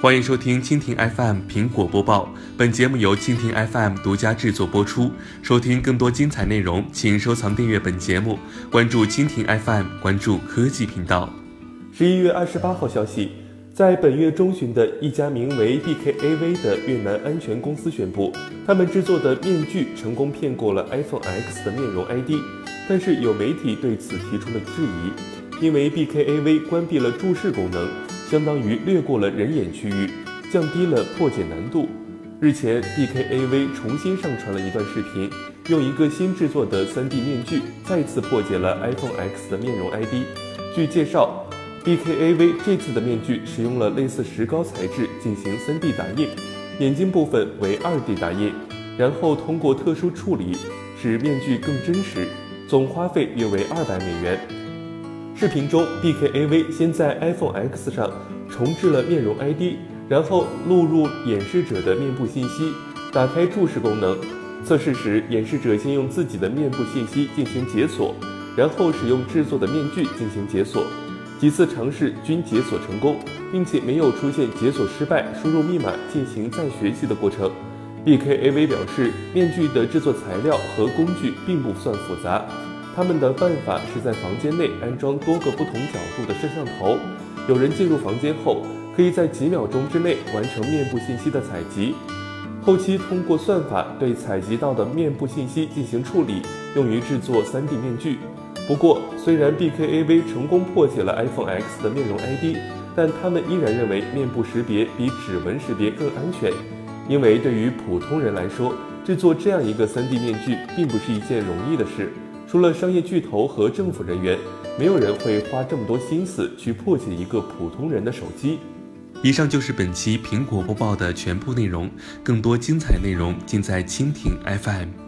欢迎收听蜻蜓 FM 苹果播报，本节目由蜻蜓 FM 独家制作播出。收听更多精彩内容，请收藏订阅本节目，关注蜻蜓 FM，关注科技频道。十一月二十八号消息，在本月中旬的一家名为 BKAV 的越南安全公司宣布，他们制作的面具成功骗过了 iPhone X 的面容 ID，但是有媒体对此提出了质疑，因为 BKAV 关闭了注视功能。相当于略过了人眼区域，降低了破解难度。日前，BKAV 重新上传了一段视频，用一个新制作的 3D 面具再次破解了 iPhone X 的面容 ID。据介绍，BKAV 这次的面具使用了类似石膏材质进行 3D 打印，眼睛部分为 2D 打印，然后通过特殊处理使面具更真实，总花费约为200美元。视频中，BKAV 先在 iPhone X 上重置了面容 ID，然后录入演示者的面部信息，打开注视功能。测试时，演示者先用自己的面部信息进行解锁，然后使用制作的面具进行解锁。几次尝试均解锁成功，并且没有出现解锁失败、输入密码进行再学习的过程。BKAV 表示，面具的制作材料和工具并不算复杂。他们的办法是在房间内安装多个不同角度的摄像头，有人进入房间后，可以在几秒钟之内完成面部信息的采集，后期通过算法对采集到的面部信息进行处理，用于制作 3D 面具。不过，虽然 BKAV 成功破解了 iPhone X 的面容 ID，但他们依然认为面部识别比指纹识别更安全，因为对于普通人来说，制作这样一个 3D 面具并不是一件容易的事。除了商业巨头和政府人员，没有人会花这么多心思去破解一个普通人的手机。以上就是本期苹果播报的全部内容，更多精彩内容尽在蜻蜓 FM。